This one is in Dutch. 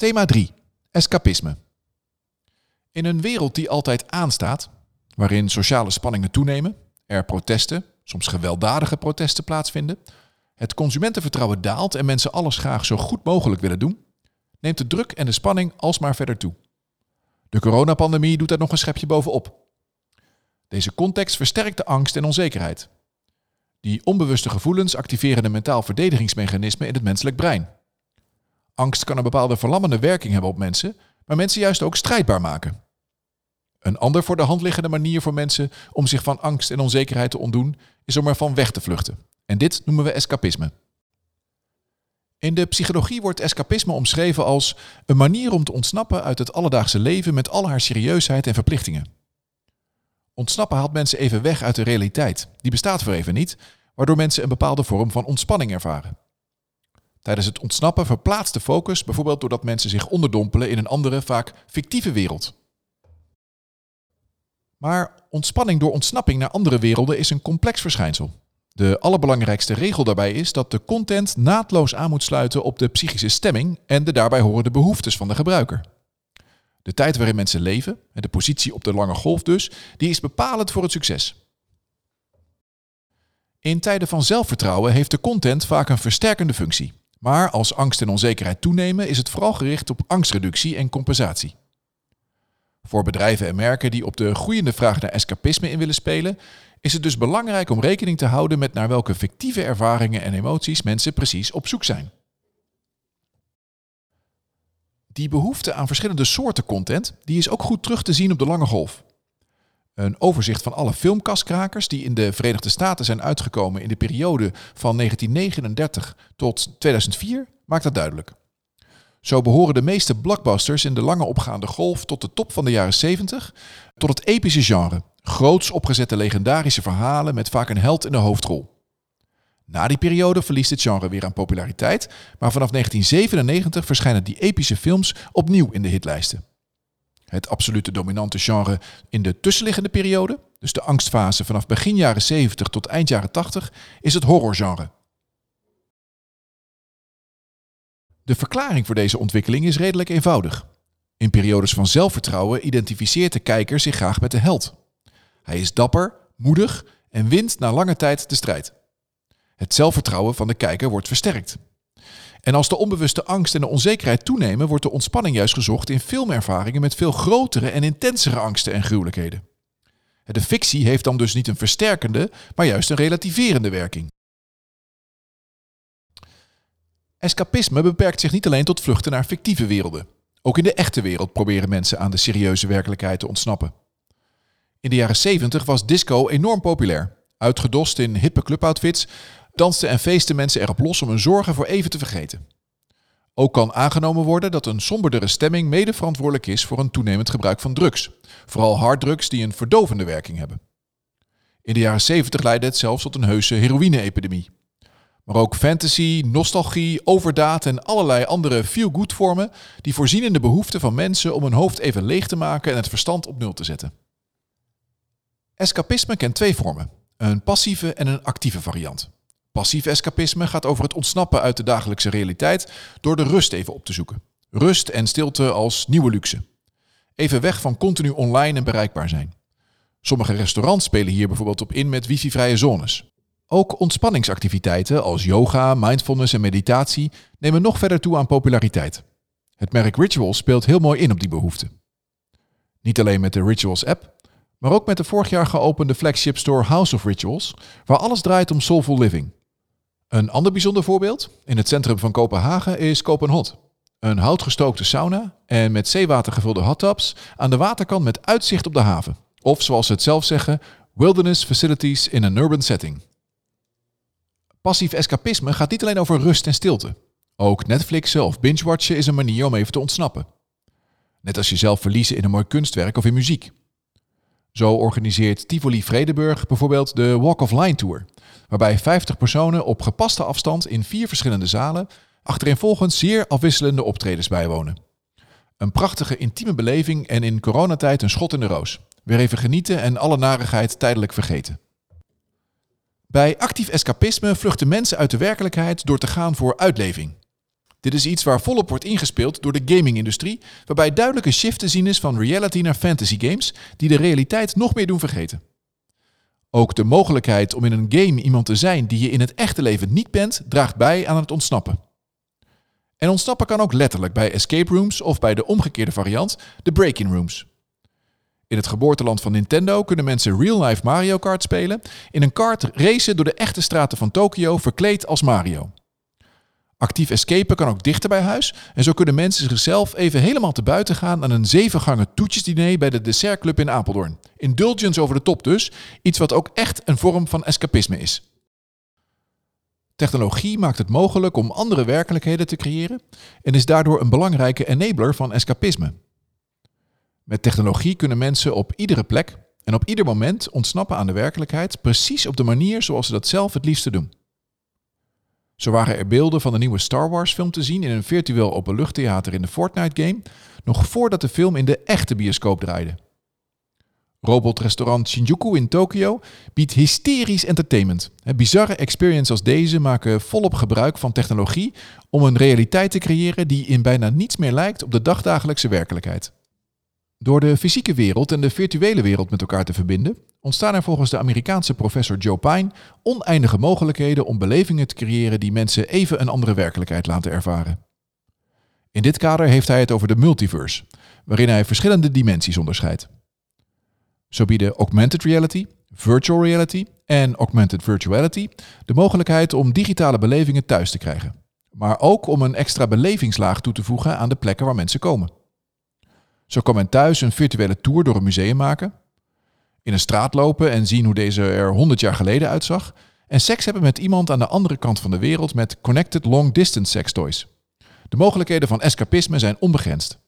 Thema 3. Escapisme. In een wereld die altijd aanstaat, waarin sociale spanningen toenemen, er protesten, soms gewelddadige protesten plaatsvinden, het consumentenvertrouwen daalt en mensen alles graag zo goed mogelijk willen doen, neemt de druk en de spanning alsmaar verder toe. De coronapandemie doet daar nog een schepje bovenop. Deze context versterkt de angst en onzekerheid. Die onbewuste gevoelens activeren een mentaal verdedigingsmechanisme in het menselijk brein. Angst kan een bepaalde verlammende werking hebben op mensen, maar mensen juist ook strijdbaar maken. Een ander voor de hand liggende manier voor mensen om zich van angst en onzekerheid te ontdoen, is om ervan weg te vluchten. En dit noemen we escapisme. In de psychologie wordt escapisme omschreven als een manier om te ontsnappen uit het alledaagse leven met al haar serieusheid en verplichtingen. Ontsnappen haalt mensen even weg uit de realiteit. Die bestaat voor even niet, waardoor mensen een bepaalde vorm van ontspanning ervaren. Tijdens het ontsnappen verplaatst de focus bijvoorbeeld doordat mensen zich onderdompelen in een andere, vaak fictieve wereld. Maar ontspanning door ontsnapping naar andere werelden is een complex verschijnsel. De allerbelangrijkste regel daarbij is dat de content naadloos aan moet sluiten op de psychische stemming en de daarbij horende behoeftes van de gebruiker. De tijd waarin mensen leven, en de positie op de lange golf dus, die is bepalend voor het succes. In tijden van zelfvertrouwen heeft de content vaak een versterkende functie. Maar als angst en onzekerheid toenemen, is het vooral gericht op angstreductie en compensatie. Voor bedrijven en merken die op de groeiende vraag naar escapisme in willen spelen, is het dus belangrijk om rekening te houden met naar welke fictieve ervaringen en emoties mensen precies op zoek zijn. Die behoefte aan verschillende soorten content, die is ook goed terug te zien op de lange golf. Een overzicht van alle filmkaskrakers die in de Verenigde Staten zijn uitgekomen in de periode van 1939 tot 2004 maakt dat duidelijk. Zo behoren de meeste blockbusters in de lange opgaande golf tot de top van de jaren 70 tot het epische genre. Groots opgezette legendarische verhalen met vaak een held in de hoofdrol. Na die periode verliest het genre weer aan populariteit, maar vanaf 1997 verschijnen die epische films opnieuw in de hitlijsten. Het absolute dominante genre in de tussenliggende periode, dus de angstfase vanaf begin jaren 70 tot eind jaren 80, is het horrorgenre. De verklaring voor deze ontwikkeling is redelijk eenvoudig. In periodes van zelfvertrouwen identificeert de kijker zich graag met de held. Hij is dapper, moedig en wint na lange tijd de strijd. Het zelfvertrouwen van de kijker wordt versterkt. En als de onbewuste angst en de onzekerheid toenemen, wordt de ontspanning juist gezocht in filmervaringen met veel grotere en intensere angsten en gruwelijkheden. De fictie heeft dan dus niet een versterkende, maar juist een relativerende werking. Escapisme beperkt zich niet alleen tot vluchten naar fictieve werelden. Ook in de echte wereld proberen mensen aan de serieuze werkelijkheid te ontsnappen. In de jaren 70 was disco enorm populair. Uitgedost in hippe cluboutfits dansten en feesten mensen erop los om hun zorgen voor even te vergeten. Ook kan aangenomen worden dat een somberdere stemming mede verantwoordelijk is voor een toenemend gebruik van drugs. Vooral harddrugs die een verdovende werking hebben. In de jaren 70 leidde het zelfs tot een heuse heroïne-epidemie. Maar ook fantasy, nostalgie, overdaad en allerlei andere feel-good vormen die voorzien in de behoefte van mensen om hun hoofd even leeg te maken en het verstand op nul te zetten. Escapisme kent twee vormen: een passieve en een actieve variant. Passief escapisme gaat over het ontsnappen uit de dagelijkse realiteit door de rust even op te zoeken. Rust en stilte als nieuwe luxe. Even weg van continu online en bereikbaar zijn. Sommige restaurants spelen hier bijvoorbeeld op in met wifi-vrije zones. Ook ontspanningsactiviteiten als yoga, mindfulness en meditatie nemen nog verder toe aan populariteit. Het merk Rituals speelt heel mooi in op die behoefte. Niet alleen met de Rituals app, maar ook met de vorig jaar geopende flagship store House of Rituals, waar alles draait om soulful living. Een ander bijzonder voorbeeld in het centrum van Kopenhagen is Kopenhot. Een houtgestookte sauna en met zeewater gevulde hot tubs aan de waterkant met uitzicht op de haven. Of zoals ze het zelf zeggen, wilderness facilities in an urban setting. Passief escapisme gaat niet alleen over rust en stilte. Ook Netflixen of binge-watchen is een manier om even te ontsnappen. Net als jezelf verliezen in een mooi kunstwerk of in muziek. Zo organiseert Tivoli Vredeburg bijvoorbeeld de Walk of Line Tour, waarbij 50 personen op gepaste afstand in vier verschillende zalen achtereenvolgens zeer afwisselende optredens bijwonen. Een prachtige intieme beleving en in coronatijd een schot in de roos. Weer even genieten en alle narigheid tijdelijk vergeten. Bij actief escapisme vluchten mensen uit de werkelijkheid door te gaan voor uitleving. Dit is iets waar volop wordt ingespeeld door de gaming-industrie, waarbij duidelijk een shift te zien is van reality naar fantasy games, die de realiteit nog meer doen vergeten. Ook de mogelijkheid om in een game iemand te zijn die je in het echte leven niet bent, draagt bij aan het ontsnappen. En ontsnappen kan ook letterlijk bij escape rooms of bij de omgekeerde variant, de break-in rooms. In het geboorteland van Nintendo kunnen mensen real-life Mario Kart spelen, in een kart racen door de echte straten van Tokio verkleed als Mario. Actief escapen kan ook dichter bij huis en zo kunnen mensen zichzelf even helemaal te buiten gaan aan een zevengangen toetjesdiner bij de dessertclub in Apeldoorn. Indulgence over de top dus, iets wat ook echt een vorm van escapisme is. Technologie maakt het mogelijk om andere werkelijkheden te creëren en is daardoor een belangrijke enabler van escapisme. Met technologie kunnen mensen op iedere plek en op ieder moment ontsnappen aan de werkelijkheid, precies op de manier zoals ze dat zelf het liefste doen. Zo waren er beelden van de nieuwe Star Wars film te zien in een virtueel openluchttheater in de Fortnite game, nog voordat de film in de echte bioscoop draaide. Robotrestaurant Shinjuku in Tokio biedt hysterisch entertainment. Bizarre experiences als deze maken volop gebruik van technologie om een realiteit te creëren die in bijna niets meer lijkt op de dagdagelijkse werkelijkheid. Door de fysieke wereld en de virtuele wereld met elkaar te verbinden, ontstaan er volgens de Amerikaanse professor Joe Pine oneindige mogelijkheden om belevingen te creëren die mensen even een andere werkelijkheid laten ervaren. In dit kader heeft hij het over de multiverse, waarin hij verschillende dimensies onderscheidt. Zo bieden augmented reality, virtual reality en augmented virtuality de mogelijkheid om digitale belevingen thuis te krijgen, maar ook om een extra belevingslaag toe te voegen aan de plekken waar mensen komen. Zo kan men thuis een virtuele tour door een museum maken, in een straat lopen en zien hoe deze er 100 jaar geleden uitzag, en seks hebben met iemand aan de andere kant van de wereld met connected long distance sex toys. De mogelijkheden van escapisme zijn onbegrensd.